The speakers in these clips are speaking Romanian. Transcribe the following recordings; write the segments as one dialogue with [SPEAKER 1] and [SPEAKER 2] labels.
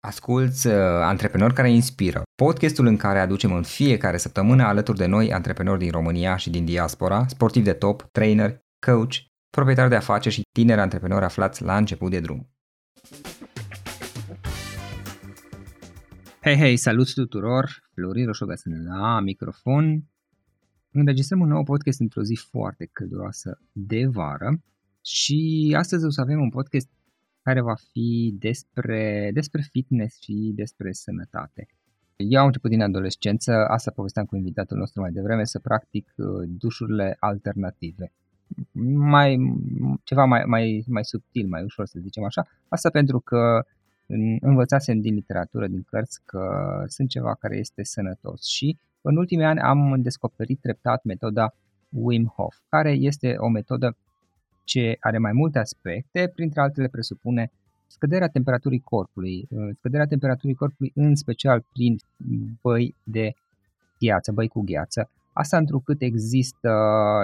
[SPEAKER 1] Asculți uh, Antreprenori care inspiră, podcastul în care aducem în fiecare săptămână alături de noi antreprenori din România și din diaspora, sportivi de top, trainer, coach, proprietari de afaceri și tineri antreprenori aflați la început de drum. Hei, hei, salut tuturor! Florin Roșogasen la microfon. Înregistrăm un nou podcast într-o zi foarte călduroasă de vară și astăzi o să avem un podcast care va fi despre, despre fitness și despre sănătate. Eu am început din adolescență, asta povesteam cu invitatul nostru mai devreme, să practic uh, dușurile alternative. Mai, ceva mai, mai, mai subtil, mai ușor să zicem așa. Asta pentru că învățasem din literatură, din cărți, că sunt ceva care este sănătos și în ultimii ani am descoperit treptat metoda Wim Hof, care este o metodă ce are mai multe aspecte, printre altele presupune scăderea temperaturii corpului, uh, scăderea temperaturii corpului în special prin băi de gheață, băi cu gheață. Asta întrucât există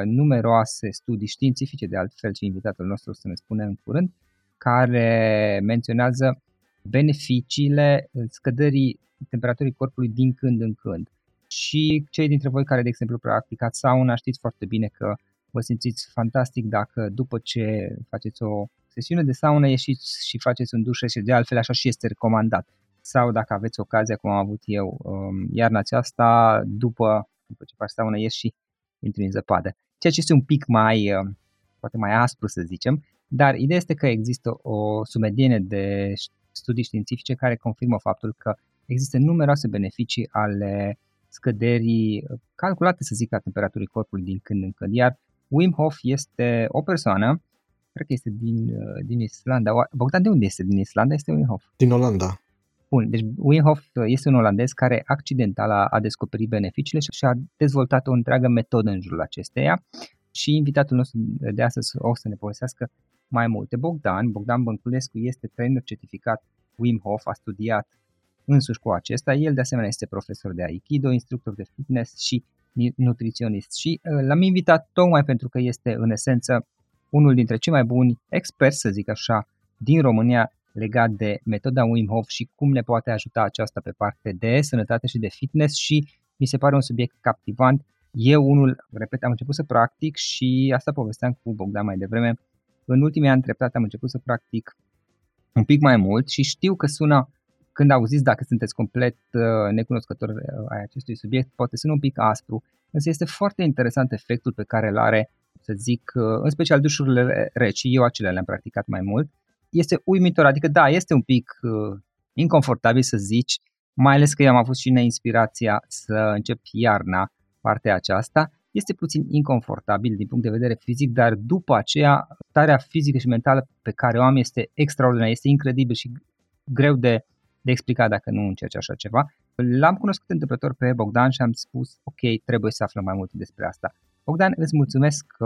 [SPEAKER 1] numeroase studii științifice, de altfel și invitatul nostru să ne spune în curând, care menționează beneficiile scăderii temperaturii corpului din când în când. Și cei dintre voi care, de exemplu, practicați sauna, știți foarte bine că vă simțiți fantastic dacă după ce faceți o sesiune de saună ieșiți și faceți un duș și de altfel așa și este recomandat. Sau dacă aveți ocazia, cum am avut eu um, iarna aceasta, după, după ce faci saună ieși și intri în zăpadă. Ceea ce este un pic mai, um, poate mai aspru să zicem, dar ideea este că există o sumedenie de studii științifice care confirmă faptul că există numeroase beneficii ale scăderii calculate, să zic, a temperaturii corpului din când în când, iar Wim Hof este o persoană, cred că este din, uh, din Islanda. Bogdan, de unde este din Islanda? Este Wim Hof?
[SPEAKER 2] Din Olanda.
[SPEAKER 1] Bun, deci Wim Hof este un olandez care accidental a, a descoperit beneficiile și a dezvoltat o întreagă metodă în jurul acesteia și invitatul nostru de astăzi o să ne povestească mai multe. Bogdan, Bogdan Bănculescu este trainer certificat Wim Hof, a studiat însuși cu acesta. El de asemenea este profesor de Aikido, instructor de fitness și nutriționist și uh, l-am invitat tocmai pentru că este în esență unul dintre cei mai buni experți, să zic așa, din România legat de metoda Wim Hof și cum ne poate ajuta aceasta pe parte de sănătate și de fitness și mi se pare un subiect captivant. Eu unul, repet, am început să practic și asta povesteam cu Bogdan mai devreme. În ultimii ani treptat am început să practic un pic mai mult și știu că sună când auziți dacă sunteți complet uh, necunoscători uh, ai acestui subiect, poate sună un pic aspru, însă este foarte interesant efectul pe care îl are, să zic, uh, în special dușurile reci, eu acelea le-am practicat mai mult. Este uimitor, adică da, este un pic inconfortabil să zici, mai ales că eu am avut și neinspirația să încep iarna partea aceasta, este puțin inconfortabil din punct de vedere fizic, dar după aceea starea fizică și mentală pe care o am este extraordinară, este incredibil și greu de de explicat dacă nu încerci așa ceva. L-am cunoscut întâmplător pe Bogdan și am spus, ok, trebuie să aflăm mai multe despre asta. Bogdan, îți mulțumesc că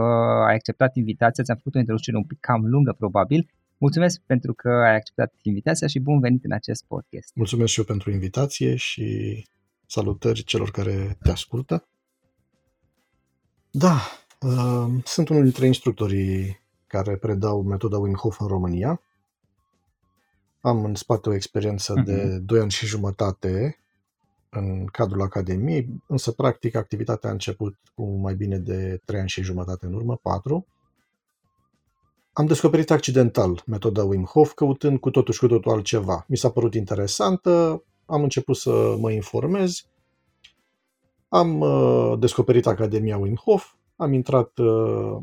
[SPEAKER 1] ai acceptat invitația, ți-am făcut o introducere un pic cam lungă probabil. Mulțumesc pentru că ai acceptat invitația și bun venit în acest podcast.
[SPEAKER 2] Mulțumesc și eu pentru invitație și salutări celor care te ascultă. Da, uh, sunt unul dintre instructorii care predau metoda Wim Hof în România am în spate o experiență uh-huh. de 2 ani și jumătate în cadrul Academiei, însă practic activitatea a început cu mai bine de 3 ani și jumătate în urmă, 4. Am descoperit accidental metoda Wim Hof, căutând cu totul și cu totul altceva. Mi s-a părut interesantă, am început să mă informez, am uh, descoperit Academia Wim Hof, am intrat uh,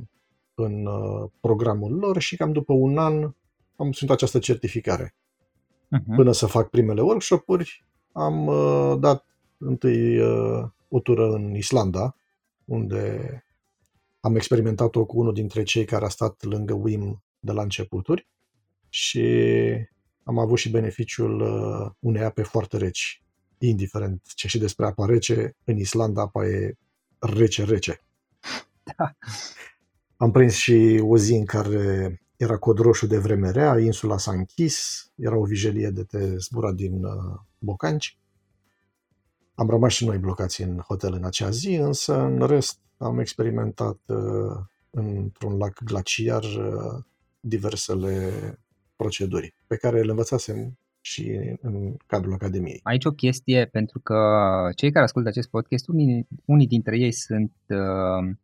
[SPEAKER 2] în uh, programul lor și cam după un an am obținut această certificare. Uh-huh. Până să fac primele workshop-uri, am uh, dat întâi uh, o tură în Islanda, unde am experimentat-o cu unul dintre cei care a stat lângă Wim de la începuturi și am avut și beneficiul uh, unei ape foarte reci. Indiferent ce și despre apa rece, în Islanda apa e rece-rece. Da. Am prins și o zi în care era cod roșu de vreme rea, insula s-a închis, era o vijelie de te zbura din uh, Bocanci. Am rămas și noi blocați în hotel în acea zi, însă în rest am experimentat uh, într-un lac glaciar uh, diversele proceduri pe care le învățasem și în cadrul Academiei.
[SPEAKER 1] Aici o chestie, pentru că cei care ascultă acest podcast, unii, unii dintre ei sunt uh,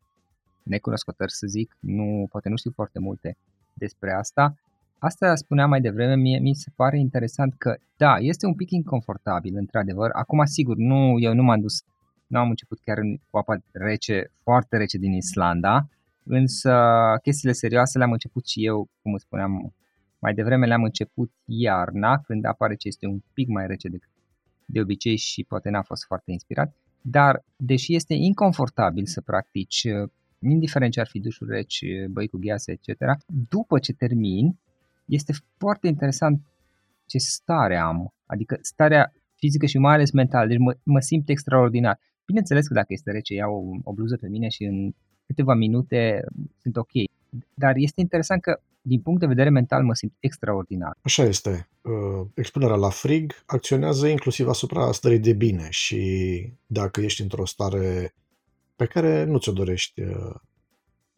[SPEAKER 1] necunoscători, să zic, nu, poate nu știu foarte multe despre asta. Asta spuneam mai devreme, mie, mi se pare interesant că, da, este un pic inconfortabil, într-adevăr. Acum, sigur, nu, eu nu m-am dus, nu am început chiar cu apa rece, foarte rece din Islanda, însă chestiile serioase le-am început și eu, cum spuneam mai devreme, le-am început iarna, când apare ce este un pic mai rece decât de obicei și poate n-a fost foarte inspirat. Dar, deși este inconfortabil să practici, indiferent ce ar fi dușul reci, băi cu ghease, etc., după ce termin, este foarte interesant ce stare am, adică starea fizică și mai ales mentală, deci mă, mă simt extraordinar. Bineînțeles că dacă este rece, iau o, o bluză pe mine și în câteva minute sunt ok. Dar este interesant că din punct de vedere mental mă simt extraordinar.
[SPEAKER 2] Așa este. Uh, expunerea la frig acționează inclusiv asupra stării de bine și dacă ești într-o stare pe care nu ți-o dorești uh,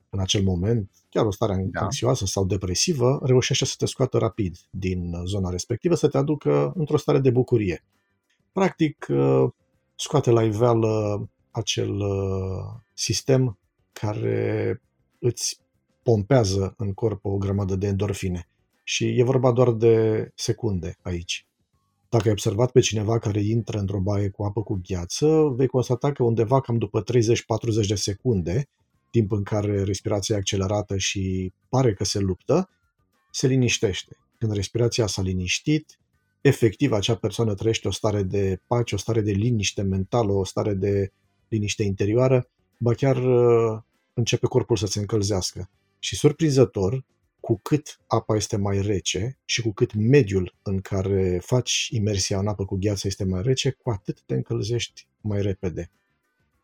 [SPEAKER 2] în acel moment, chiar o stare da. anxioasă sau depresivă, reușește să te scoată rapid din zona respectivă, să te aducă într-o stare de bucurie. Practic, uh, scoate la iveală acel sistem care îți pompează în corp o grămadă de endorfine. Și e vorba doar de secunde aici. Dacă ai observat pe cineva care intră într-o baie cu apă cu gheață, vei constata că undeva cam după 30-40 de secunde, timp în care respirația e accelerată și pare că se luptă, se liniștește. Când respirația s-a liniștit, efectiv acea persoană trăiește o stare de pace, o stare de liniște mentală, o stare de liniște interioară, ba chiar uh, începe corpul să se încălzească. Și surprinzător, cu cât apa este mai rece și cu cât mediul în care faci imersia în apă cu gheață este mai rece, cu atât te încălzești mai repede.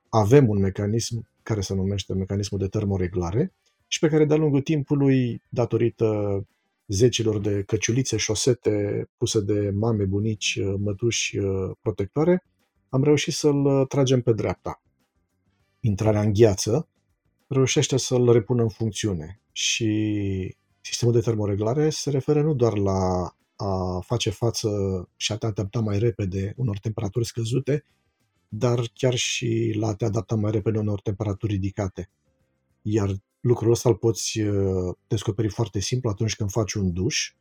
[SPEAKER 2] Avem un mecanism care se numește mecanismul de termoreglare și pe care de-a lungul timpului, datorită zecilor de căciulițe, șosete puse de mame, bunici, mătuși protectoare, am reușit să-l tragem pe dreapta. Intrarea în gheață reușește să-l repună în funcțiune. Și sistemul de termoreglare se referă nu doar la a face față și a te adapta mai repede unor temperaturi scăzute, dar chiar și la a te adapta mai repede unor temperaturi ridicate. Iar lucrul ăsta îl poți uh, descoperi foarte simplu atunci când faci un duș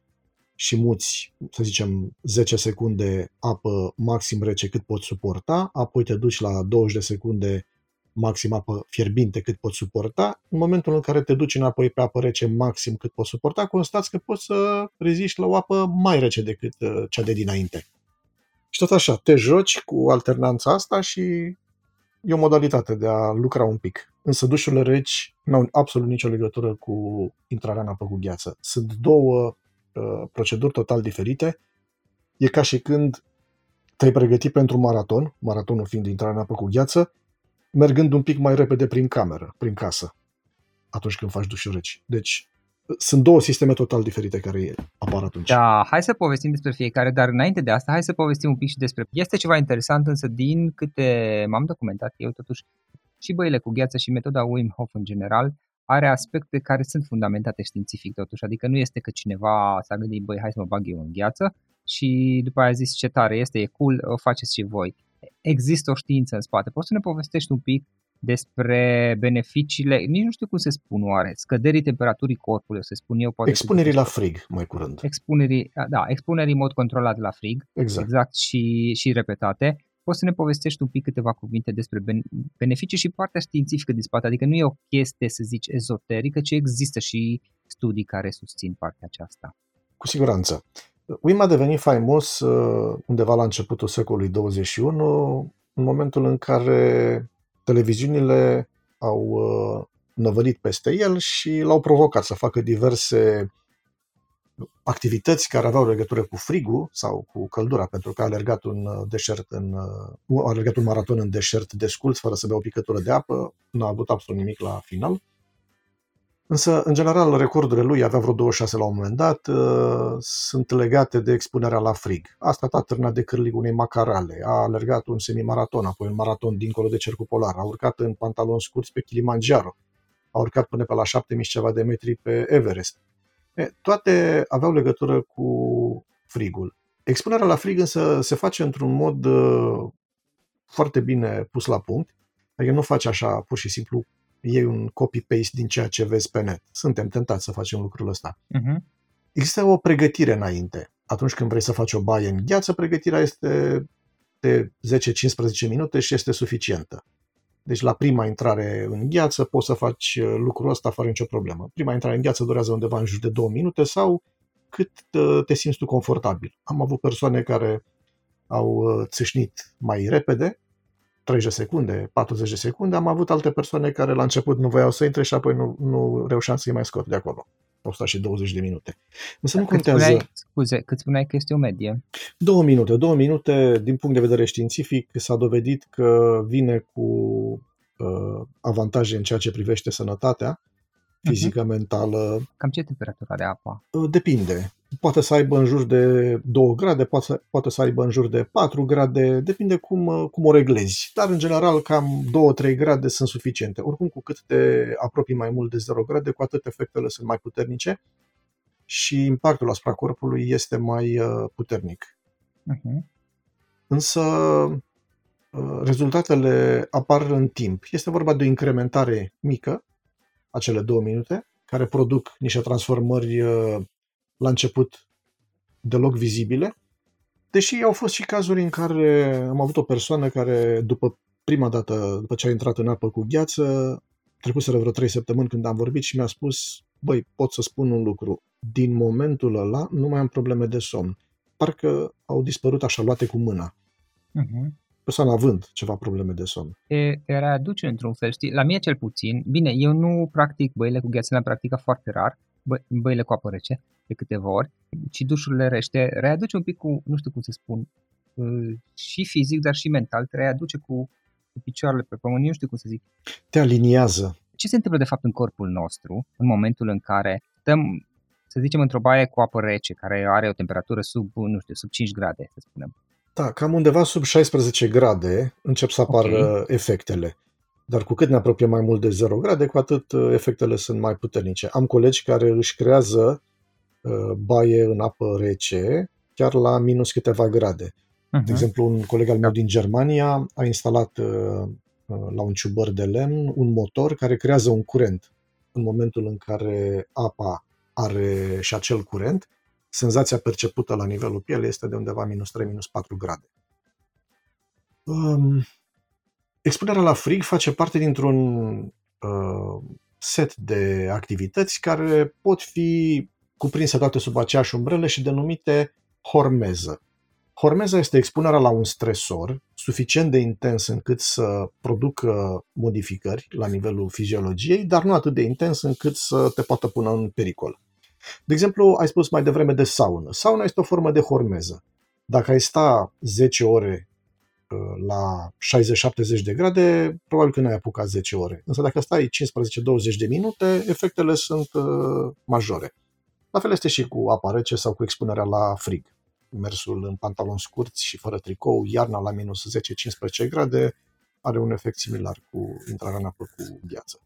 [SPEAKER 2] și muți, să zicem, 10 secunde apă maxim rece cât poți suporta, apoi te duci la 20 de secunde maxim apă fierbinte cât poți suporta, în momentul în care te duci înapoi pe apă rece maxim cât poți suporta, constați că poți să reziști la o apă mai rece decât uh, cea de dinainte. Și tot așa, te joci cu alternanța asta și e o modalitate de a lucra un pic. Însă dușurile reci nu au absolut nicio legătură cu intrarea în apă cu gheață. Sunt două uh, proceduri total diferite. E ca și când te-ai pregătit pentru maraton, maratonul fiind intrarea în apă cu gheață, mergând un pic mai repede prin cameră, prin casă, atunci când faci dușuri reci. Deci, sunt două sisteme total diferite care apar atunci.
[SPEAKER 1] Da, hai să povestim despre fiecare, dar înainte de asta, hai să povestim un pic și despre... Este ceva interesant, însă din câte m-am documentat eu, totuși, și băile cu gheață și metoda Wim Hof în general, are aspecte care sunt fundamentate științific totuși, adică nu este că cineva s-a gândit, băi, hai să mă bag eu în gheață și după aia a zis ce tare este, e cool, o faceți și voi există o știință în spate. Poți să ne povestești un pic despre beneficiile, nici nu știu cum se spun oare, scăderii temperaturii corpului, să spun eu.
[SPEAKER 2] Poate expunerii la frig, mai curând.
[SPEAKER 1] Expunerii, da, expunerii în mod controlat la frig,
[SPEAKER 2] exact,
[SPEAKER 1] exact și, și repetate. Poți să ne povestești un pic câteva cuvinte despre beneficii și partea științifică din spate, adică nu e o chestie, să zici, ezoterică, ci există și studii care susțin partea aceasta.
[SPEAKER 2] Cu siguranță. Wim a devenit faimos uh, undeva la începutul secolului 21, în momentul în care televiziunile au uh, năvălit peste el și l-au provocat să facă diverse activități care aveau legătură cu frigul sau cu căldura, pentru că a alergat un uh, deșert în, a alergat un maraton în deșert desculț, fără să bea o picătură de apă, nu a avut absolut nimic la final. Însă, în general, recordurile lui, avea vreo 26 la un moment dat, uh, sunt legate de expunerea la frig. A stat atârnat de cârligul unei macarale, a alergat un semimaraton, apoi un maraton dincolo de cercul polar, a urcat în pantaloni scurți pe Kilimanjaro, a urcat până pe la 7000 ceva de metri pe Everest. E, toate aveau legătură cu frigul. Expunerea la frig însă se face într-un mod uh, foarte bine pus la punct. Adică nu faci așa pur și simplu iei un copy-paste din ceea ce vezi pe net. Suntem tentați să facem lucrul ăsta. Uh-huh. Există o pregătire înainte. Atunci când vrei să faci o baie în gheață, pregătirea este de 10-15 minute și este suficientă. Deci la prima intrare în gheață poți să faci uh, lucrul ăsta fără nicio problemă. Prima intrare în gheață durează undeva în jur de 2 minute sau cât uh, te simți tu confortabil. Am avut persoane care au uh, țâșnit mai repede, 30 de secunde, 40 de secunde. Am avut alte persoane care la început nu voiau să intre și apoi nu, nu reușeam să-i mai scot de acolo. Au stat și 20 de minute. Însă nu cât contează...
[SPEAKER 1] Spuneai, scuze, cât spuneai că este o medie?
[SPEAKER 2] Două minute. Două minute, din punct de vedere științific, s-a dovedit că vine cu uh, avantaje în ceea ce privește sănătatea fizică, uh-huh. mentală.
[SPEAKER 1] Cam ce temperatură are apa?
[SPEAKER 2] Uh, depinde. Poate să aibă în jur de 2 grade, poate să, poate să aibă în jur de 4 grade, depinde cum, uh, cum o reglezi. Dar, în general, cam 2-3 grade sunt suficiente. Oricum, cu cât te apropii mai mult de 0 grade, cu atât efectele sunt mai puternice și impactul asupra corpului este mai uh, puternic. Uh-huh. Însă, rezultatele apar în timp. Este vorba de o incrementare mică, acele două minute, care produc niște transformări uh, la început deloc vizibile, deși au fost și cazuri în care am avut o persoană care, după prima dată, după ce a intrat în apă cu gheață, trecuseră vreo trei săptămâni când am vorbit și mi-a spus, băi, pot să spun un lucru, din momentul ăla nu mai am probleme de somn. Parcă au dispărut așa luate cu mâna. Uh-huh persoana având ceva probleme de somn.
[SPEAKER 1] Te, te readuce într-un fel, știi, la mine cel puțin, bine, eu nu practic băile cu gheață, le-am practicat foarte rar, bă, băile cu apă rece, de câteva ori, ci dușurile rește, readuce un pic cu, nu știu cum să spun, uh, și fizic, dar și mental, te readuce cu, cu picioarele pe pământ, nu știu cum să zic.
[SPEAKER 2] Te aliniază.
[SPEAKER 1] Ce se întâmplă de fapt în corpul nostru în momentul în care stăm, să zicem, într-o baie cu apă rece, care are o temperatură sub, nu știu, sub 5 grade, să spunem.
[SPEAKER 2] Da, cam undeva sub 16 grade încep să apară okay. efectele. Dar cu cât ne apropiem mai mult de 0 grade, cu atât uh, efectele sunt mai puternice. Am colegi care își creează uh, baie în apă rece chiar la minus câteva grade. Uh-huh. De exemplu, un coleg al meu din Germania a instalat uh, la un ciubăr de lemn un motor care creează un curent. În momentul în care apa are și acel curent, senzația percepută la nivelul pielei este de undeva minus 3, minus 4 grade. Um, expunerea la frig face parte dintr-un uh, set de activități care pot fi cuprinse toate sub aceeași umbrelă și denumite hormeză. Hormeza este expunerea la un stresor suficient de intens încât să producă modificări la nivelul fiziologiei, dar nu atât de intens încât să te poată pune în pericol. De exemplu, ai spus mai devreme de saună. Sauna este o formă de hormeză. Dacă ai sta 10 ore uh, la 60-70 de grade, probabil că nu ai apucat 10 ore. Însă dacă stai 15-20 de minute, efectele sunt uh, majore. La fel este și cu apa rece sau cu expunerea la frig. Mersul în pantaloni scurți și fără tricou, iarna la minus 10-15 grade, are un efect similar cu intrarea în apă cu gheață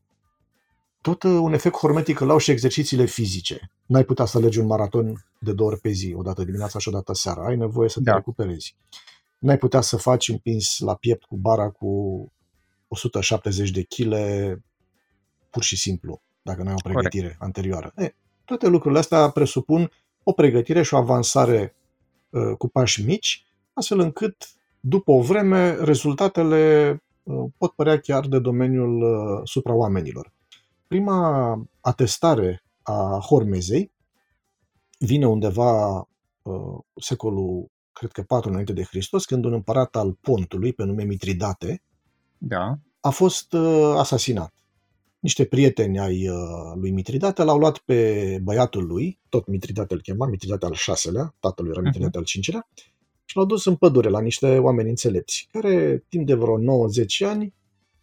[SPEAKER 2] tot uh, un efect hormetic îl au și exercițiile fizice. N-ai putea să alegi un maraton de două ori pe zi, o dată dimineața și o dată seara. Ai nevoie să te da. recuperezi. N-ai putea să faci împins la piept cu bara cu 170 de kg pur și simplu, dacă nu ai o pregătire Corect. anterioară. E, toate lucrurile astea presupun o pregătire și o avansare uh, cu pași mici, astfel încât, după o vreme, rezultatele uh, pot părea chiar de domeniul uh, supra-oamenilor. Prima atestare a Hormezei vine undeva uh, secolul, cred că 4 înainte de Hristos, când un împărat al Pontului, pe nume Mitridate,
[SPEAKER 1] da.
[SPEAKER 2] a fost uh, asasinat. Niște prieteni ai uh, lui Mitridate l-au luat pe băiatul lui, tot Mitridate îl chema, Mitridate al șaselea, tatălui era mhm. Mitridate uh-huh. al cincelea, și l-au dus în pădure la niște oameni înțelepți, care timp de vreo 9-10 ani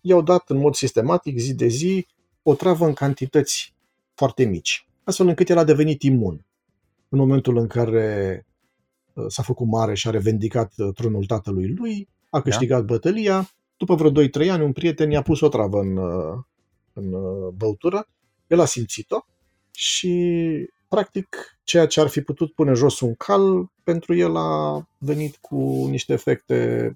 [SPEAKER 2] i-au dat în mod sistematic, zi de zi, o travă în cantități foarte mici, astfel încât el a devenit imun. În momentul în care uh, s-a făcut mare și a revendicat uh, tronul tatălui lui, a da. câștigat da. bătălia, după vreo 2-3 ani un prieten i-a pus o travă în, uh, în băutură, el a simțit-o și practic, ceea ce ar fi putut pune jos un cal, pentru el a venit cu niște efecte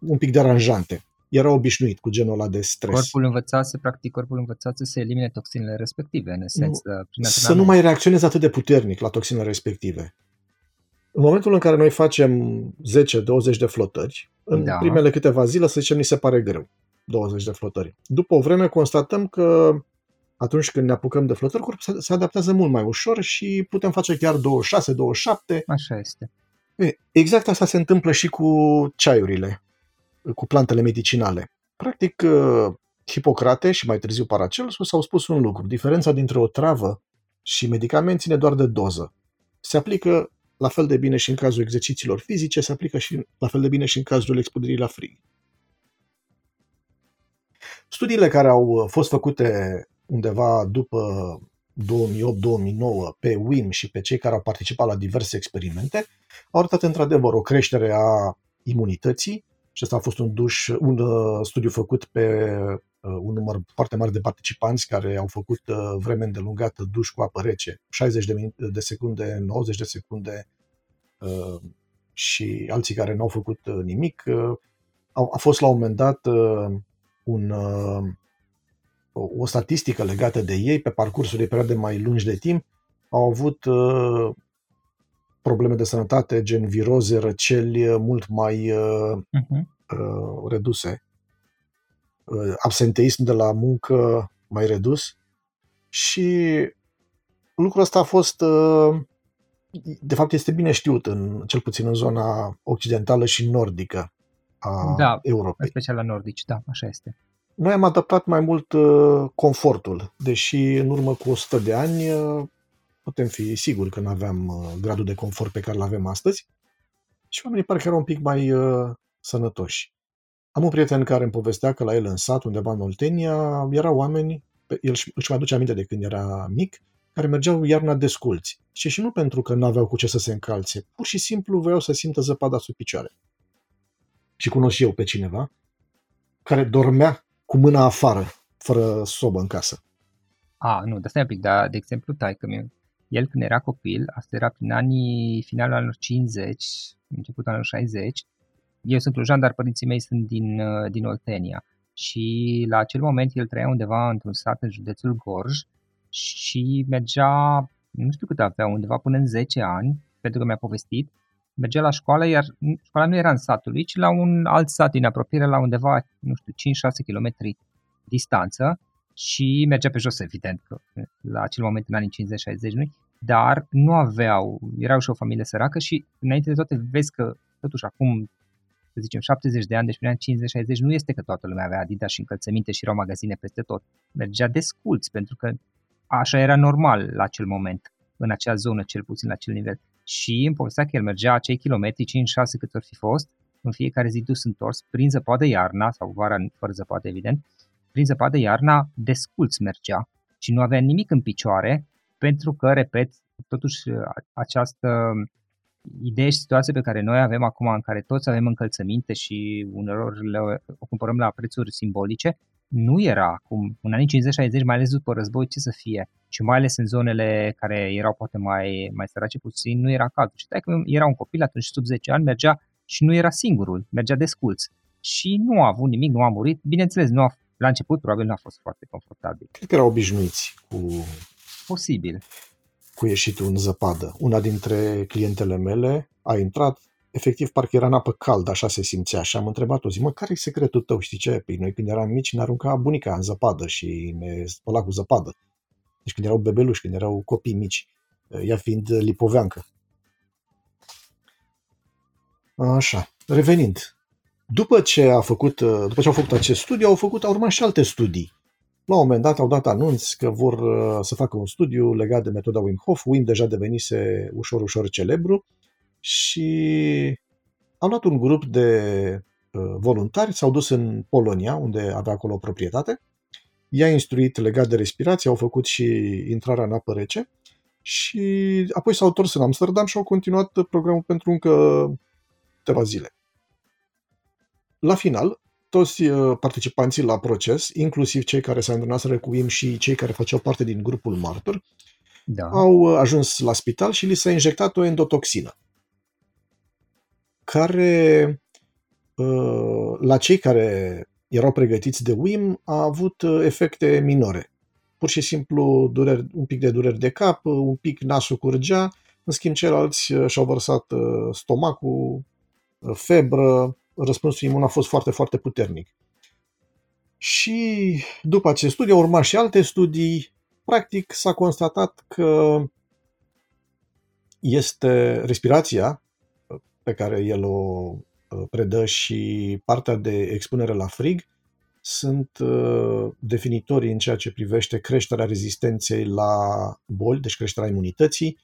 [SPEAKER 2] un pic deranjante. Era obișnuit cu genul ăla de stres.
[SPEAKER 1] Corpul învățase, practic, corpul învățase să elimine toxinele respective, în esență,
[SPEAKER 2] nu,
[SPEAKER 1] prin
[SPEAKER 2] Să nu mai reacționeze atât de puternic la toxinele respective. În momentul în care noi facem 10-20 de flotări, în da. primele câteva zile, să zicem, ni se pare greu. 20 de flotări. După o vreme constatăm că atunci când ne apucăm de flotări, corpul se adaptează mult mai ușor și putem face chiar 26-27.
[SPEAKER 1] Așa este.
[SPEAKER 2] Exact asta se întâmplă și cu ceaiurile, cu plantele medicinale. Practic, uh, Hipocrate și mai târziu Paracelsus s-au spus un lucru. Diferența dintre o travă și medicament ține doar de doză. Se aplică la fel de bine și în cazul exercițiilor fizice, se aplică și la fel de bine și în cazul expunerii la frig. Studiile care au fost făcute undeva după 2008-2009 pe WIM și pe cei care au participat la diverse experimente au arătat într-adevăr o creștere a imunității și asta a fost un, duș, un uh, studiu făcut pe uh, un număr foarte mare de participanți care au făcut uh, vreme îndelungată duș cu apă rece, 60 de, min- de secunde, 90 de secunde și alții care n-au făcut nimic. A fost la un moment dat un, o statistică legată de ei pe parcursul de perioade mai lungi de timp, au avut probleme de sănătate, gen viroze, răceli mult mai uh-huh. reduse, absenteism de la muncă mai redus și lucrul ăsta a fost, de fapt este bine știut, în, cel puțin în zona occidentală și nordică a
[SPEAKER 1] da,
[SPEAKER 2] Europei.
[SPEAKER 1] în special la nordici, da, așa este.
[SPEAKER 2] Noi am adaptat mai mult uh, confortul, deși în urmă cu 100 de ani uh, putem fi siguri că nu aveam uh, gradul de confort pe care îl avem astăzi și oamenii parcă erau un pic mai uh, sănătoși. Am un prieten care îmi povestea că la el în sat, undeva în Oltenia, erau oameni, el își mai aduce aminte de când era mic, care mergeau iarna desculți. Și și nu pentru că nu aveau cu ce să se încalțe, pur și simplu voiau să simtă zăpada sub picioare. Și cunosc și eu pe cineva care dormea cu mâna afară, fără sobă în casă.
[SPEAKER 1] A, nu, dar stai un pic, dar, de exemplu, taică mi el când era copil, asta era prin anii finalul anilor 50, începutul anilor 60, eu sunt clujan, dar părinții mei sunt din, uh, din Oltenia. Și la acel moment el trăia undeva într-un sat în județul Gorj și mergea, nu știu cât avea, undeva până în 10 ani, pentru că mi-a povestit, mergea la școală, iar școala nu era în satul lui, ci la un alt sat din apropiere, la undeva, nu știu, 5-6 km distanță și mergea pe jos, evident, că la acel moment în anii 50-60 nu dar nu aveau, erau și o familie săracă și înainte de toate vezi că totuși acum să zicem 70 de ani, deci prin anii 50-60 nu este că toată lumea avea Adidas și încălțăminte și erau magazine peste tot. Mergea desculți pentru că așa era normal la acel moment, în acea zonă, cel puțin la acel nivel. Și îmi povestea că el mergea acei kilometri, 5-6 cât or fi fost, în fiecare zi dus întors, prin zăpadă iarna, sau vara fără zăpadă evident, prin zăpadă iarna desculț mergea și nu avea nimic în picioare, pentru că, repet, totuși această idee și situație pe care noi avem acum, în care toți avem încălțăminte și uneori le o cumpărăm la prețuri simbolice, nu era acum, în anii 50-60, mai ales după război, ce să fie. Și mai ales în zonele care erau poate mai, mai sărace puțin, nu era cald. Și dacă era un copil atunci sub 10 ani, mergea și nu era singurul, mergea desculț. Și nu a avut nimic, nu a murit. Bineînțeles, nu a, la început probabil nu a fost foarte confortabil.
[SPEAKER 2] Cred că erau obișnuiți cu...
[SPEAKER 1] Posibil.
[SPEAKER 2] Cu ieșitul în zăpadă. Una dintre clientele mele a intrat, efectiv parcă era în apă caldă, așa se simțea și am întrebat-o, zi, mă, care e secretul tău, știi ce? Păi noi când eram mici ne arunca bunica în zăpadă și ne spăla cu zăpadă. Deci când erau bebeluși, când erau copii mici, ea fiind lipoveancă. Așa, revenind, după ce, a făcut, după ce au făcut acest studiu, au făcut, au urmat și alte studii. La un moment dat au dat anunț că vor uh, să facă un studiu legat de metoda Wim Hof. Wim deja devenise ușor, ușor celebru și au luat un grup de uh, voluntari, s-au dus în Polonia, unde avea acolo o proprietate, i-a instruit legat de respirație, au făcut și intrarea în apă rece și apoi s-au întors în Amsterdam și au continuat programul pentru încă câteva zile. La final, toți uh, participanții la proces, inclusiv cei care se antrenaseră cu IM și cei care făceau parte din grupul martor, da. au ajuns la spital și li s-a injectat o endotoxină care la cei care erau pregătiți de WIM a avut efecte minore. Pur și simplu dureri, un pic de dureri de cap, un pic nasul curgea, în schimb ceilalți și-au vărsat stomacul, febră, răspunsul imun a fost foarte, foarte puternic. Și după acest studiu au urmat și alte studii. Practic s-a constatat că este respirația pe care el o predă și partea de expunere la frig sunt definitorii în ceea ce privește creșterea rezistenței la boli, deci creșterea imunității,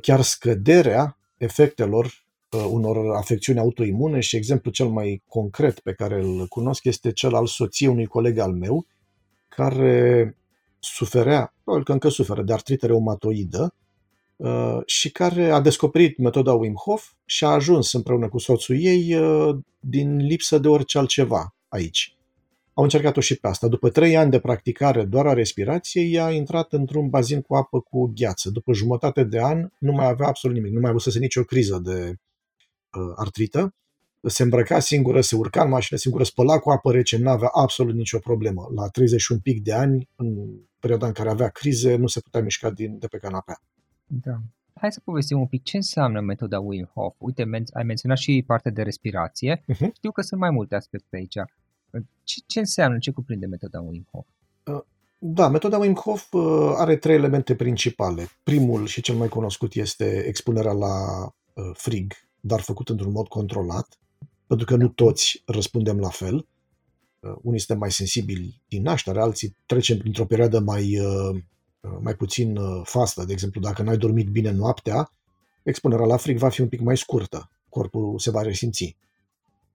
[SPEAKER 2] chiar scăderea efectelor unor afecțiuni autoimune și exemplul cel mai concret pe care îl cunosc este cel al soției unui coleg al meu care suferea, probabil că încă suferă, de artrită reumatoidă uh, și care a descoperit metoda Wim Hof și a ajuns împreună cu soțul ei uh, din lipsă de orice altceva aici. Au încercat-o și pe asta. După trei ani de practicare doar a respirației, ea a intrat într-un bazin cu apă cu gheață. După jumătate de an nu mai avea absolut nimic, nu mai avut nicio criză de Uh, artrită, se îmbrăca singură, se urca în mașină singură, spăla cu apă rece, nu avea absolut nicio problemă. La 31 pic de ani, în perioada în care avea crize, nu se putea mișca din, de pe canapea.
[SPEAKER 1] Da. Hai să povestim un pic ce înseamnă metoda Wim Hof. Uite, men- ai menționat și partea de respirație. Uh-huh. Știu că sunt mai multe aspecte aici. Ce, ce înseamnă, ce cuprinde metoda Wim Hof?
[SPEAKER 2] Uh, da, metoda Wim Hof uh, are trei elemente principale. Primul și cel mai cunoscut este expunerea la uh, frig, dar făcut într-un mod controlat, pentru că nu toți răspundem la fel. Uh, unii suntem mai sensibili din naștere, alții trecem printr-o perioadă mai, uh, uh, mai puțin fastă. De exemplu, dacă n-ai dormit bine noaptea, expunerea la frig va fi un pic mai scurtă. Corpul se va resimți.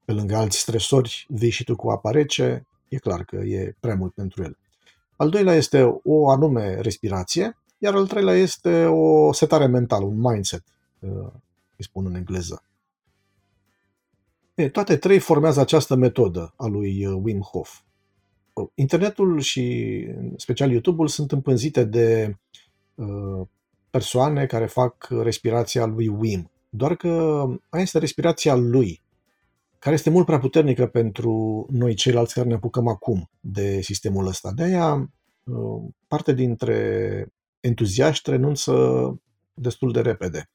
[SPEAKER 2] Pe lângă alți stresori, vei și tu cu apa rece, e clar că e prea mult pentru el. Al doilea este o anume respirație, iar al treilea este o setare mentală, un mindset, îi spun în engleză. E, toate trei formează această metodă a lui uh, Wim Hof. Uh, internetul și special YouTube-ul sunt împânzite de uh, persoane care fac respirația lui Wim. Doar că aia este respirația lui, care este mult prea puternică pentru noi ceilalți care ne apucăm acum de sistemul ăsta. De aia, parte dintre entuziaști renunță destul de repede.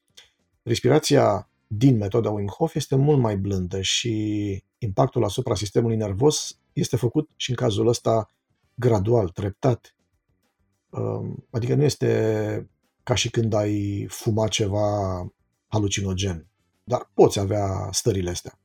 [SPEAKER 2] Respirația din metoda Wim Hof este mult mai blândă și impactul asupra sistemului nervos este făcut și în cazul ăsta gradual, treptat. Um, adică nu este ca și când ai fuma ceva halucinogen, dar poți avea stările astea.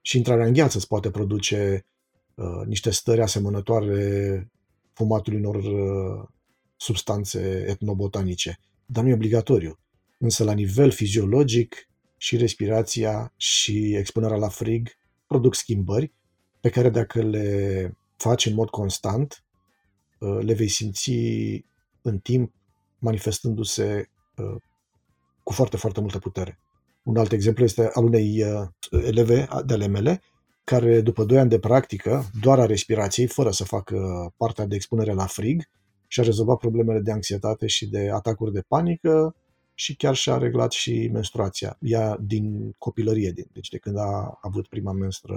[SPEAKER 2] Și intrarea în gheață îți poate produce uh, niște stări asemănătoare fumatului unor uh, substanțe etnobotanice, dar nu e obligatoriu. Însă, la nivel fiziologic, și respirația și expunerea la frig produc schimbări pe care dacă le faci în mod constant, uh, le vei simți în timp manifestându-se uh, cu foarte, foarte multă putere. Un alt exemplu este al unei uh, eleve de ale mele, care după 2 ani de practică, doar a respirației, fără să facă partea de expunere la frig, și-a rezolvat problemele de anxietate și de atacuri de panică și chiar și-a reglat și menstruația. Ea din copilărie, deci de când a avut prima menstră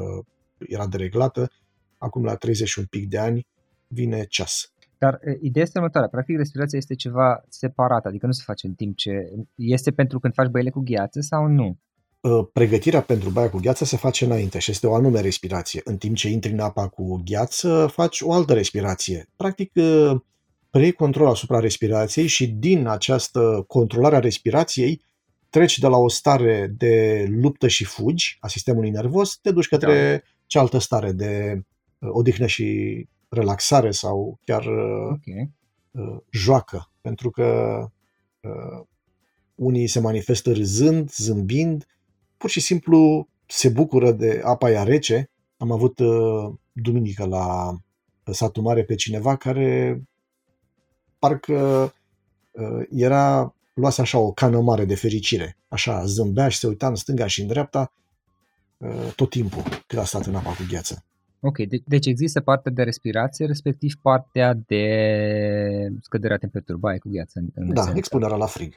[SPEAKER 2] era dereglată, acum la 31 pic de ani vine ceas.
[SPEAKER 1] Dar ideea este următoarea. Practic, respirația este ceva separat, adică nu se face în timp ce... Este pentru când faci băile cu gheață sau nu?
[SPEAKER 2] Pregătirea pentru baia cu gheață se face înainte și este o anume respirație. În timp ce intri în apa cu gheață, faci o altă respirație. Practic, preiei control asupra respirației și din această controlare a respirației treci de la o stare de luptă și fugi a sistemului nervos, te duci către da. cealaltă stare de uh, odihnă și relaxare sau chiar uh, okay. uh, joacă. Pentru că uh, unii se manifestă râzând, zâmbind, pur și simplu se bucură de apa aia rece. Am avut uh, duminică la satul mare pe cineva care parcă uh, era luase așa o cană mare de fericire. Așa zâmbea și se uita în stânga și în dreapta uh, tot timpul când a stat în apa cu gheață.
[SPEAKER 1] Ok, de- deci există partea de respirație, respectiv partea de scăderea temperaturii, baie cu gheață. În, în
[SPEAKER 2] Da,
[SPEAKER 1] esență.
[SPEAKER 2] expunerea la frig.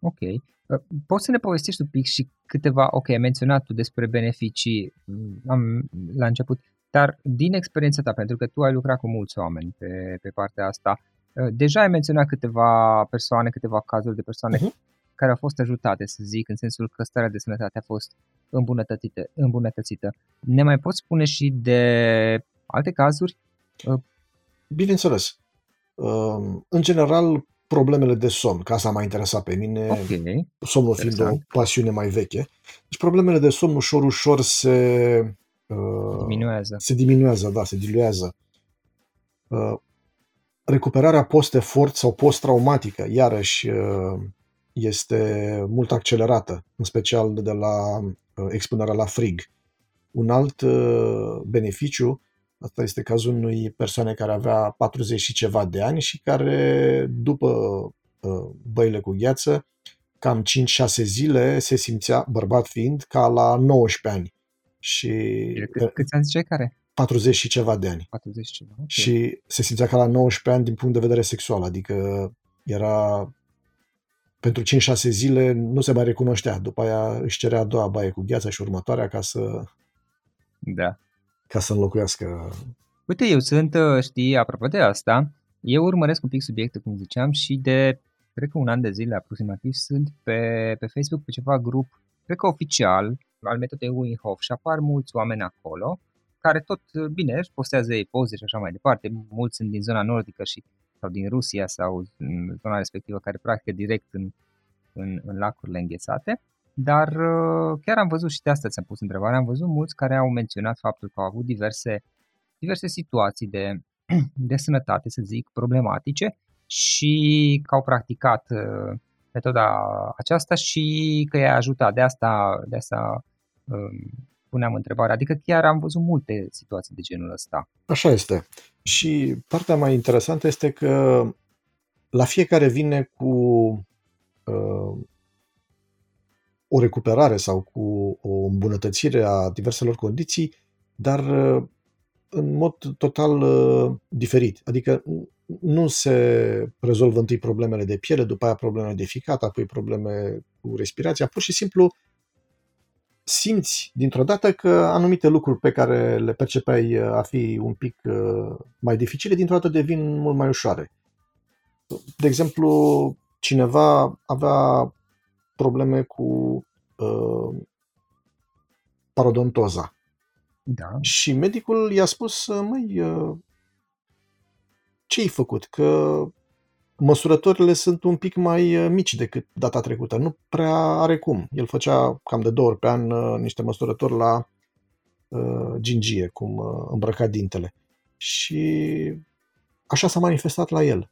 [SPEAKER 1] Ok. Uh, Poți să ne povestești un pic și câteva, ok, ai menționat tu despre beneficii mm, am, la început, dar din experiența ta, pentru că tu ai lucrat cu mulți oameni pe, pe partea asta, uh, deja ai menționat câteva persoane, câteva cazuri de persoane
[SPEAKER 2] Mhm.
[SPEAKER 1] care au fost ajutate, să zic, în sensul că starea de sănătate a fost îmbunătățită. îmbunătățită. Ne mai poți spune și de alte cazuri?
[SPEAKER 2] Bineînțeles. Um, În general, problemele de somn, că asta m-a interesat pe mine,
[SPEAKER 1] Ok,
[SPEAKER 2] somnul fiind o
[SPEAKER 1] Interesant.
[SPEAKER 2] pasiune mai veche. Deci problemele de somn ușor, ușor se, uh,
[SPEAKER 1] diminuează.
[SPEAKER 2] se diminuează, da, se diluează. Uh, recuperarea post-efort sau post-traumatică, iarăși, uh, este mult accelerată, în special de la uh, expunerea la frig. Un alt uh, beneficiu, asta este cazul unui persoane care avea 40 și ceva de ani și care, după uh, băile cu gheață, cam 5-6 zile se simțea, bărbat fiind, ca la 19 ani. Și
[SPEAKER 1] Cât, câți ani ziceai care?
[SPEAKER 2] 40 și ceva de ani.
[SPEAKER 1] 40 și ceva. ok.
[SPEAKER 2] Și se simțea ca la 19 ani din punct de vedere sexual, adică era pentru 5-6 zile nu se mai recunoștea. După aia își cerea a doua baie cu gheață și următoarea ca să,
[SPEAKER 1] Da.
[SPEAKER 2] ca să înlocuiască.
[SPEAKER 1] Uite, eu sunt, uh, știi, apropo de asta, eu urmăresc un pic subiectul, cum ziceam, și de, cred că un an de zile aproximativ, sunt pe, pe Facebook pe ceva grup, cred că oficial, al metodei Winghoff și apar mulți oameni acolo, care tot, uh, bine, își postează ei poze și așa mai departe, mulți sunt din zona nordică și sau din Rusia sau în zona respectivă care practică direct în, în, în lacurile înghețate, dar uh, chiar am văzut și de asta ți-am pus întrebarea, am văzut mulți care au menționat faptul că au avut diverse diverse situații de, de sănătate, să zic, problematice și că au practicat uh, metoda aceasta și că i-a ajutat. De asta, de asta um, puneam întrebarea. Adică chiar am văzut multe situații de genul ăsta.
[SPEAKER 2] Așa este. Și partea mai interesantă este că la fiecare vine cu uh, o recuperare sau cu o îmbunătățire a diverselor condiții, dar uh, în mod total uh, diferit. Adică nu se rezolvă întâi problemele de piele, după aia problemele de ficat, apoi probleme cu respirația. Pur și simplu simți dintr-o dată că anumite lucruri pe care le percepeai uh, a fi un pic uh, mai dificile, dintr-o dată devin mult mai ușoare. De exemplu, cineva avea probleme cu uh, parodontoza.
[SPEAKER 1] Da.
[SPEAKER 2] Și medicul i-a spus, măi, uh, ce-ai făcut? Că măsurătorile sunt un pic mai uh, mici decât data trecută. Nu prea are cum. El făcea cam de două ori pe an uh, niște măsurători la uh, gingie, cum uh, îmbrăca dintele. Și așa s-a manifestat la el.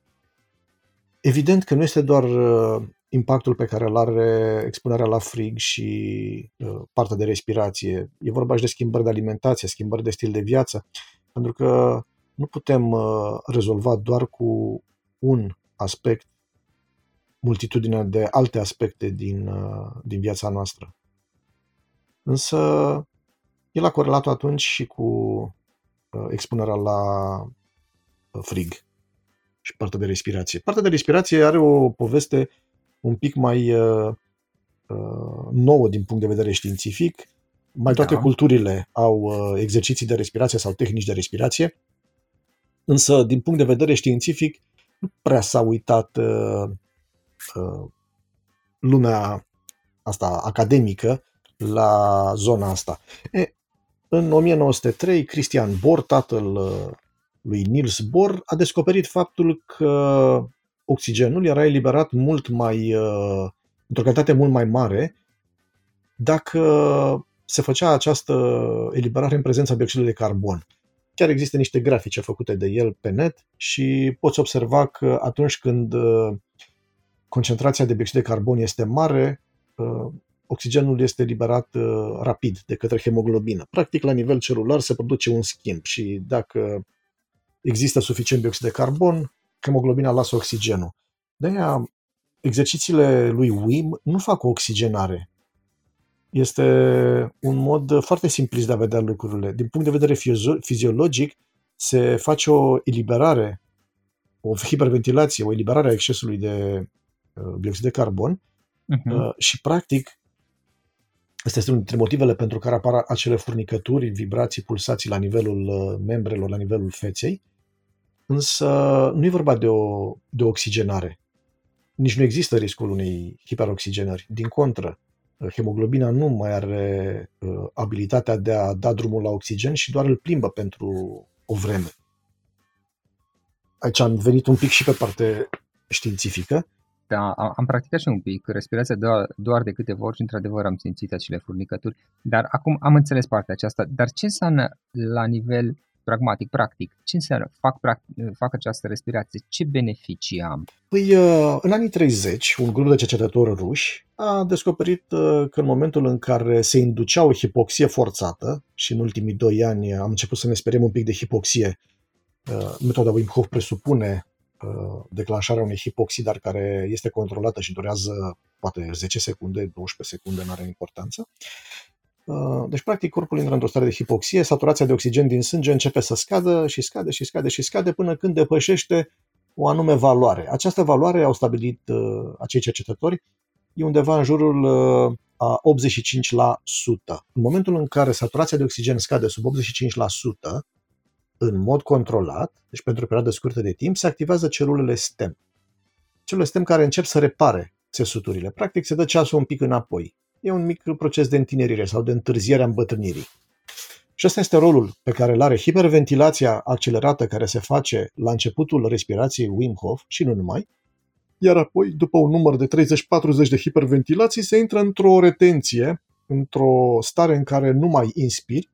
[SPEAKER 2] Evident că nu este doar uh, impactul pe care îl are expunerea la frig și uh, partea de respirație. E vorba și de schimbări de alimentație, schimbări de stil de viață, pentru că nu putem uh, rezolva doar cu un aspect multitudinea de alte aspecte din, uh, din viața noastră. Însă el a corelat atunci și cu uh, expunerea la uh, frig și partea de respirație. Partea de respirație are o poveste un pic mai uh, uh, nouă din punct de vedere științific. Mai toate
[SPEAKER 1] Da.
[SPEAKER 2] culturile au uh, exerciții de respirație sau tehnici de respirație, însă din punct de vedere științific nu prea s-a uitat uh, uh, lumea asta academică la zona asta. E, în 1903, Christian Bohr, tatăl uh, lui Niels Bohr, a descoperit faptul că oxigenul era eliberat mult mai, uh, într-o cantitate mult mai mare dacă se făcea această eliberare în prezența dioxidului de carbon. Chiar există niște grafice făcute de el pe net și poți observa că atunci când uh, concentrația de dioxid de carbon este mare, uh, oxigenul este eliberat uh, rapid de către hemoglobină. Practic, la nivel celular se produce un schimb și dacă există suficient dioxid de carbon, hemoglobina lasă oxigenul. De aia, exercițiile lui Wim nu fac o oxigenare. Este un mod foarte simplist de a vedea lucrurile. Din punct de vedere fiziologic, se face o eliberare, o hiperventilație, o eliberare a excesului de uh, dioxid de carbon uh-huh. și, practic, Asta este unul dintre motivele pentru care apar acele furnicături, vibrații, pulsații la nivelul uh, membrelor, la nivelul feței, însă nu e vorba de o, de o oxigenare. Nici nu există riscul unei hiperoxigenări. Din contră, hemoglobina nu mai are uh, abilitatea de a da drumul la oxigen și doar îl plimbă pentru o vreme. Aici am venit un pic și pe parte științifică.
[SPEAKER 1] Da, am practicat și un pic respirația doar, doar de câteva ori și într-adevăr am simțit acele furnicături. Dar acum am înțeles partea aceasta. Dar ce înseamnă la nivel pragmatic, practic. Ce înseamnă? Fac, fac această respirație. Ce beneficii am?
[SPEAKER 2] Păi, uh, în anii 30, un grup de cercetători ruși a descoperit uh, că în momentul în care se inducea o hipoxie forțată, și în ultimii doi ani am început să ne speriem un pic de hipoxie, uh, metoda Wim Hof presupune declanșarea unei hipoxii, dar care este controlată și durează poate 10 secunde, 12 secunde, nu are importanță. Uh, deci, practic, corpul intră într-o stare de hipoxie, saturația de oxigen din sânge începe să scadă și scade și scade și scade până când depășește o anume valoare. Această valoare, au stabilit uh, acei cercetători, e undeva în jurul uh, a 85%. În momentul în care saturația de oxigen scade sub 85%, în mod controlat, deci pentru o perioadă scurtă de timp, se activează celulele STEM. Celulele STEM care încep să repare țesuturile. Practic se dă ceasul un pic înapoi e un mic proces de întinerire sau de întârziere a îmbătrânirii. Și ăsta este rolul pe care îl are hiperventilația accelerată care se face la începutul respirației Wim Hof și nu numai, iar apoi, după un număr de 30-40 de hiperventilații, se intră într-o retenție, într-o stare în care nu mai inspiri,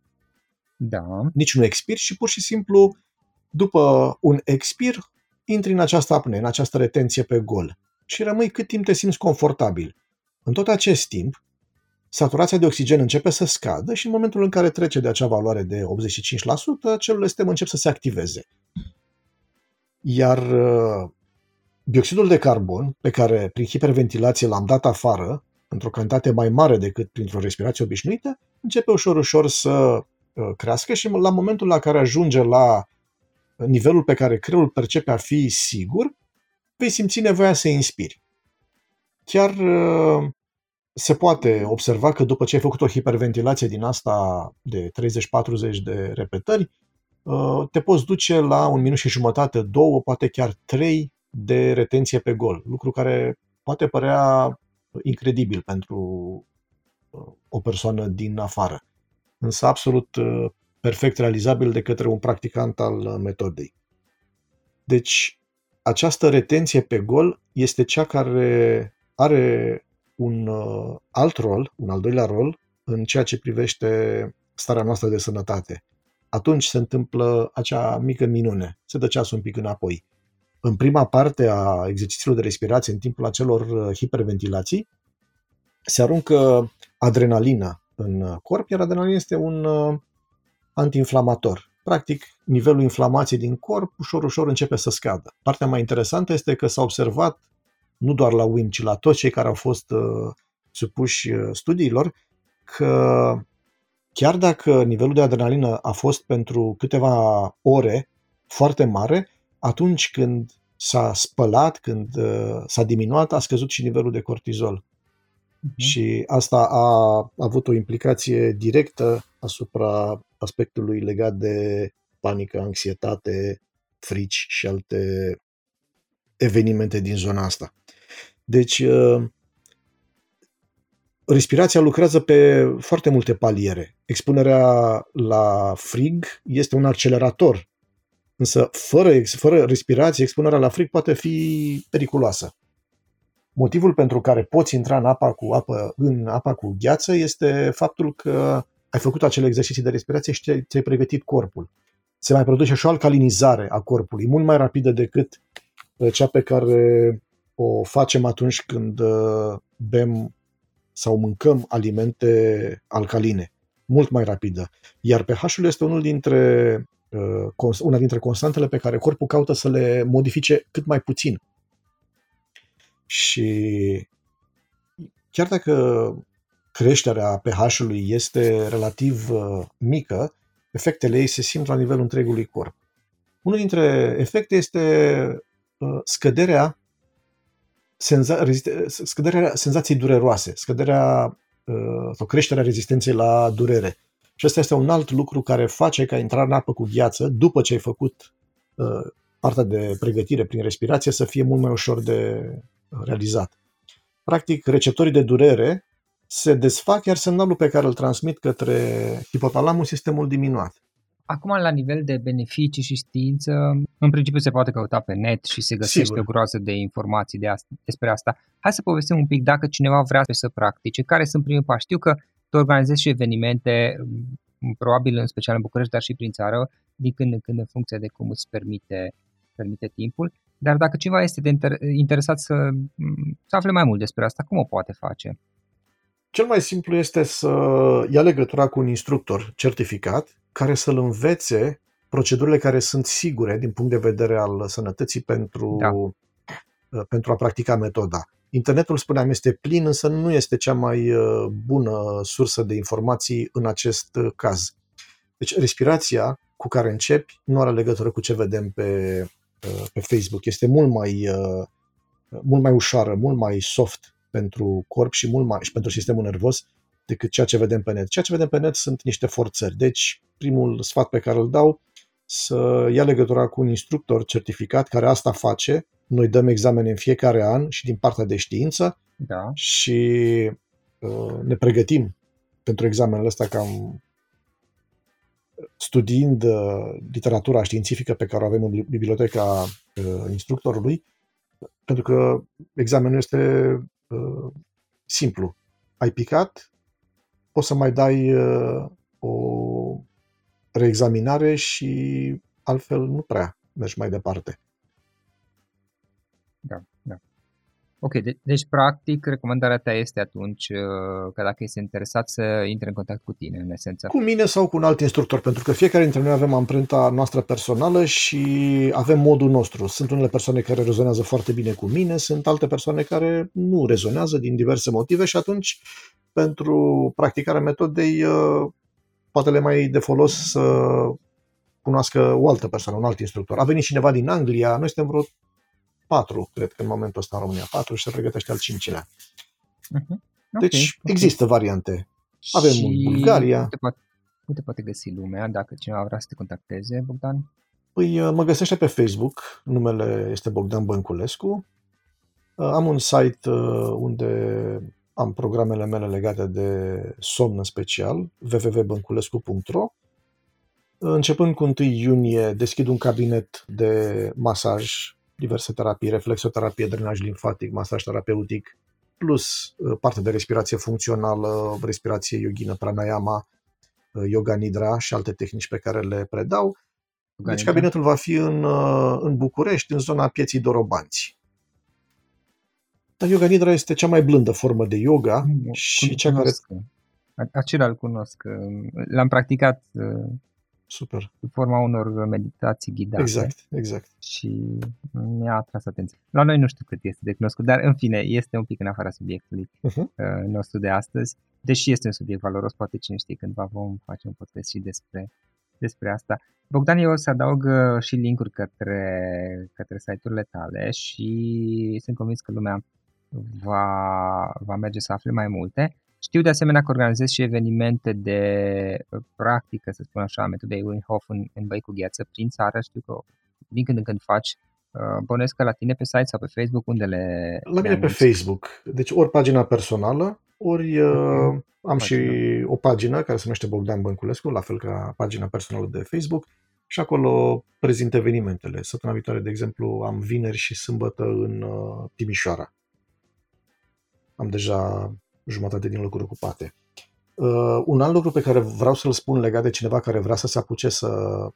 [SPEAKER 1] da.
[SPEAKER 2] nici nu expiri și pur și simplu, după un expir, intri în această apnee, în această retenție pe gol și rămâi cât timp te simți confortabil. În tot acest timp, saturația de oxigen începe să scadă și în momentul în care trece de acea valoare de 85%, celulele stem încep să se activeze. Iar uh, dioxidul de carbon, pe care prin hiperventilație l-am dat afară, într-o cantitate mai mare decât printr-o respirație obișnuită, începe ușor, ușor să uh, crească și la momentul la care ajunge la nivelul pe care creierul percepe a fi sigur, vei simți nevoia să inspiri. Chiar uh, se poate observa că după ce ai făcut o hiperventilație din asta de 30-40 de repetări, uh, te poți duce la un minut și jumătate, două, poate chiar trei de retenție pe gol, lucru care poate părea incredibil pentru uh, o persoană din afară, însă absolut uh, perfect realizabil de către un practicant al metodei. Deci, această retenție pe gol este cea care are un uh, alt rol, un al doilea rol, în ceea ce privește starea noastră de sănătate. Atunci se întâmplă acea mică minune, se dă ceasul un pic înapoi. În prima parte a exercițiilor de respirație, în timpul acelor uh, hiperventilații, se aruncă adrenalina în corp, iar adrenalina este un uh, antiinflamator. Practic, nivelul inflamației din corp ușor, ușor începe să scadă. Partea mai interesantă este că s-a observat nu doar la WIM, ci la toți cei care au fost uh, supuși uh, studiilor, că chiar dacă nivelul de adrenalină a fost pentru câteva ore foarte mare, atunci când s-a spălat, când uh, s-a diminuat, a scăzut și nivelul de cortizol. Uh-huh. Și asta a avut o implicație directă asupra aspectului legat de panică, anxietate, frici și alte evenimente din zona asta. Deci, uh, respirația lucrează pe foarte multe paliere. Expunerea la frig este un accelerator, însă fără, fără respirație, expunerea la frig poate fi periculoasă. Motivul pentru care poți intra în apa cu apă, în apa cu gheață este faptul că ai făcut acele exerciții de respirație și ți-ai pregătit corpul. Se mai produce și o alcalinizare a corpului, mult mai rapidă decât cea pe care o facem atunci când uh, bem sau mâncăm alimente alcaline, mult mai rapidă. Iar pH-ul este unul dintre, uh, una dintre constantele pe care corpul caută să le modifice cât mai puțin. Și chiar dacă creșterea pH-ului este relativ uh, mică, efectele ei se simt la nivelul întregului corp. Unul dintre efecte este uh, scăderea, senza, scăderea senzației dureroase, scăderea uh, sau creșterea rezistenței la durere. Și asta este un alt lucru care face ca intrarea în apă cu gheață, după ce ai făcut partea de pregătire prin respirație, să fie mult mai ușor de realizat. Practic, receptorii de durere se desfac, iar semnalul pe care îl transmit către hipotalamus este mult diminuat.
[SPEAKER 1] Acum, la nivel de beneficii și știință, în principiu se poate căuta pe net și se găsește Sigur. o groază de informații de asta, despre asta. Hai să povestim un pic dacă cineva vrea să practice, care sunt primii pași. Știu că tu organizezi și evenimente, probabil în special în București, dar și prin țară, din când în când în funcție de cum îți permite, permite timpul. Dar dacă cineva este de inter- interesat să, să afle mai mult despre asta, cum o poate face?
[SPEAKER 2] Cel mai simplu este să ia legătura cu un instructor certificat care să-l învețe procedurile care sunt sigure din punct de vedere al sănătății pentru, da. Uh, pentru a practica metoda. Internetul, spuneam, este plin, însă nu este cea mai uh, bună sursă de informații în acest uh, caz. Deci, respirația cu care începi nu are legătură cu ce vedem pe, pe Facebook. Este mult mai, mult mai ușoară, mult mai soft pentru corp și mult mai și pentru sistemul nervos decât ceea ce vedem pe net. Ceea ce vedem pe net sunt niște forțări. Deci, primul sfat pe care îl dau, să ia legătura cu un instructor certificat care asta face. Noi dăm examene în fiecare an și din partea de știință
[SPEAKER 1] da.
[SPEAKER 2] și uh, ne pregătim pentru examenele astea cam studiind uh, literatura științifică pe care o avem în biblioteca uh, instructorului, pentru că examenul este uh, simplu. Ai picat, poți să mai dai uh, o reexaminare și altfel nu prea mergi mai departe.
[SPEAKER 1] Da, da. Ok, de- deci practic recomandarea ta este atunci uh, că dacă este interesat să intre în contact cu tine, în esență.
[SPEAKER 2] Cu mine sau cu un alt instructor, pentru că fiecare dintre noi avem amprenta noastră personală și avem modul nostru. Sunt unele persoane care rezonează foarte bine cu mine, sunt alte persoane care nu rezonează din diverse motive și atunci pentru practicarea metodei uh, poate le mai de folos să cunoască o altă persoană, un alt instructor. A venit cineva din Anglia, noi suntem vreo patru, cred că în momentul ăsta în România, patru și se pregătește al cincilea. Uh-huh. Deci okay, există okay. variante. Avem și în Bulgaria. Uite
[SPEAKER 1] poate, uite poate găsi lumea dacă cineva vrea să te contacteze, Bogdan?
[SPEAKER 2] Păi uh, mă găsește pe Facebook, numele este Bogdan Bănculescu. Uh, am un site uh, unde am programele mele legate de somn în special, www.bănculescu.ro. Începând cu 1 iunie deschid un cabinet de masaj diverse terapii, reflexoterapie, drenaj limfatic, masaj terapeutic, plus uh, partea de respirație funcțională, respirație yoghină, pranayama, uh, yoga nidra și alte tehnici pe care le predau. Deci cabinetul va fi în, uh, în București, în zona pieții Dorobanți. Dar yoga nidra este cea mai blândă formă de yoga mm, și cea care...
[SPEAKER 1] Acela îl cunosc. L-am practicat
[SPEAKER 2] Super.
[SPEAKER 1] Sub forma unor meditații ghidate.
[SPEAKER 2] Exact, exact.
[SPEAKER 1] Și mi-a atras atenția. La noi nu știu cât este de cunoscut, dar în fine, este un pic în afara subiectului uh-huh. nostru de astăzi. Deși este un subiect valoros, poate cine știe cândva vom face un podcast și despre, despre asta. Bogdan, eu o să adaug uh, și linkuri către, către site-urile tale și sunt convins că lumea va, va merge să afle mai multe. Știu de asemenea că organizez și evenimente de uh, practică, să spun așa, metodei Wim Hof în, în băi cu gheață prin țară. Știu că din când în când faci uh, Bănuiesc că la tine pe site sau pe Facebook, unde le...
[SPEAKER 2] La mine pe Facebook. Deci ori pagina personală, ori uh, okay. am pagina. și o pagină care se numește Bogdan Bănculescu, la fel ca pagina personală de Facebook și acolo prezint evenimentele. Săptămâna viitoare, de exemplu, am vineri și sâmbătă în Timișoara. Am deja jumătate din lucruri ocupate. Uh, un alt lucru pe care vreau să-l spun legat de cineva care vrea să se apuce să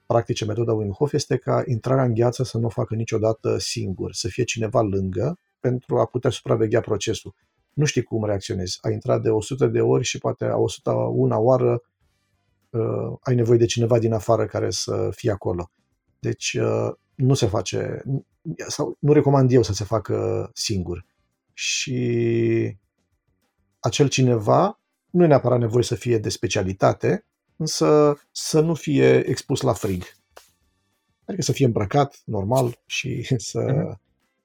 [SPEAKER 2] practice metoda Wim Hof este ca intrarea în gheață să nu o facă niciodată singur, să fie cineva lângă pentru a putea supraveghea procesul. Nu știi cum reacționezi. Ai intrat de 100 de ori și poate a 101 oară uh, ai nevoie de cineva din afară care să fie acolo. Deci uh, nu se face, sau nu recomand eu să se facă singur. Și acel cineva nu e neapărat nevoie să fie de specialitate, însă să nu fie expus la frig. Adică să fie îmbrăcat normal și să, uh-huh.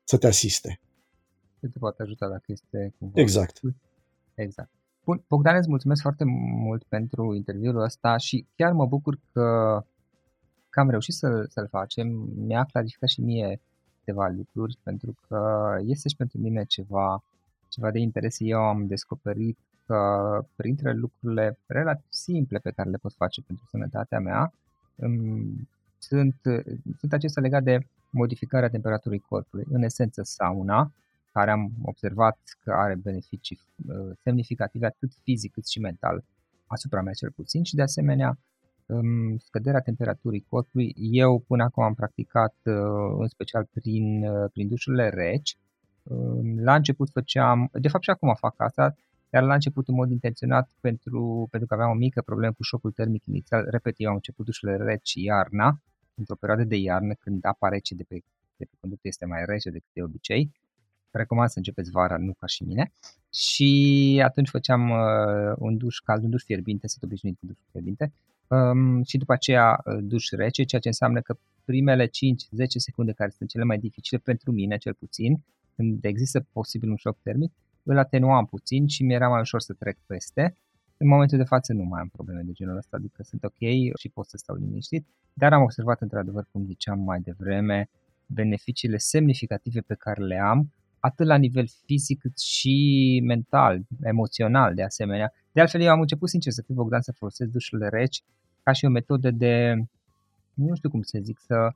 [SPEAKER 2] să te asiste.
[SPEAKER 1] Ce te poate ajuta dacă este cumva...
[SPEAKER 2] Exact.
[SPEAKER 1] Exact. Bun, Bogdan, îți mulțumesc foarte mult pentru interviul ăsta și chiar mă bucur că, că am reușit să, să-l facem. Mi-a clarificat și mie câteva lucruri pentru că este și pentru mine ceva, ceva de interes. Eu am descoperit că printre lucrurile relativ simple pe care le pot face pentru sănătatea mea sunt, sunt acestea legate de modificarea temperaturii corpului. În esență, sauna, care am observat că are beneficii uh, semnificative atât fizic cât și mental asupra mea cel puțin și de asemenea um, scăderea temperaturii corpului. Eu până acum am practicat uh, în special prin, uh, prin dușurile reci. Um, la început făceam, de fapt și acum fac asta, dar la început în mod intenționat pentru, pentru că aveam o mică problemă cu șocul termic inițial. Repet, eu am început dușurile reci iarna, într-o perioadă de iarnă când apa rece de pe, de pe conductă este mai rece decât de obicei recomand să începeți vara, nu ca și mine. Și atunci făceam uh, un duș cald, un duș fierbinte, sunt obișnuit cu duș fierbinte. Um, și după aceea uh, duș rece, ceea ce înseamnă că primele 5-10 secunde care sunt cele mai dificile pentru mine, cel puțin, când există posibil un șoc termic, îl atenuam puțin și mi-era mai ușor să trec peste. În momentul de față nu mai am probleme de genul ăsta, adică sunt ok și pot să stau liniștit, dar am observat într-adevăr, cum ziceam mai devreme, beneficiile semnificative pe care le am atât la nivel fizic cât și mental, emoțional de asemenea. De altfel, eu am început sincer să fiu Bogdan să folosesc dușurile reci ca și o metodă de, nu știu cum să zic, să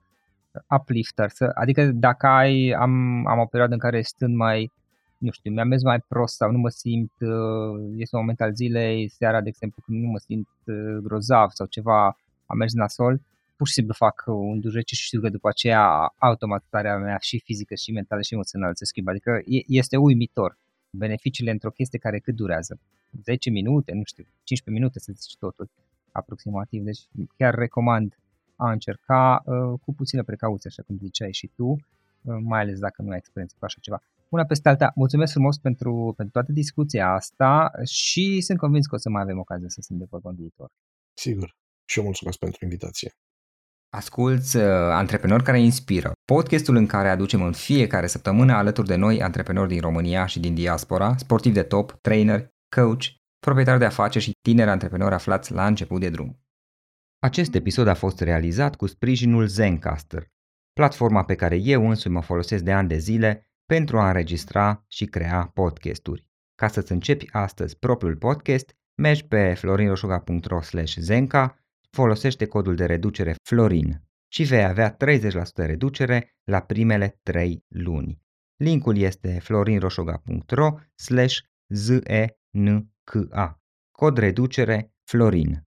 [SPEAKER 1] uplifter, să, adică dacă ai, am, am o perioadă în care stând mai, nu știu, mi-am mers mai prost sau nu mă simt, uh, este un moment al zilei, seara, de exemplu, când nu mă simt uh, grozav sau ceva, am mers nasol, pur și simplu fac un durece și știu că după aceea automat starea mea și fizică și mentală și emoțională se schimbă. Adică este uimitor beneficiile într-o chestie care cât durează? 10 minute, nu știu, 15 minute să zici totul aproximativ. Deci chiar recomand a încerca uh, cu puțină precauție, așa cum ziceai și tu, uh, mai ales dacă nu ai experiență cu așa ceva. Una peste alta, mulțumesc frumos pentru, pentru toată discuția asta și sunt convins că o să mai avem ocazia să stăm de vorbă în viitor.
[SPEAKER 2] Sigur. Și eu mulțumesc pentru invitație.
[SPEAKER 1] Asculți uh, Antreprenori care inspiră, podcastul în care aducem în fiecare săptămână alături de noi antreprenori din România și din diaspora, sportivi de top, trainer, coach, proprietari de afaceri și tineri antreprenori aflați la început de drum. Acest episod a fost realizat cu sprijinul Zencaster, platforma pe care eu însumi mă folosesc de ani de zile pentru a înregistra și crea podcasturi. Ca să-ți începi astăzi propriul podcast, mergi pe florinroșoga.ro zenca folosește codul de reducere FLORIN și vei avea 30% reducere la primele 3 luni. Linkul este florinroșoga.ro slash ZENKA. Cod reducere FLORIN.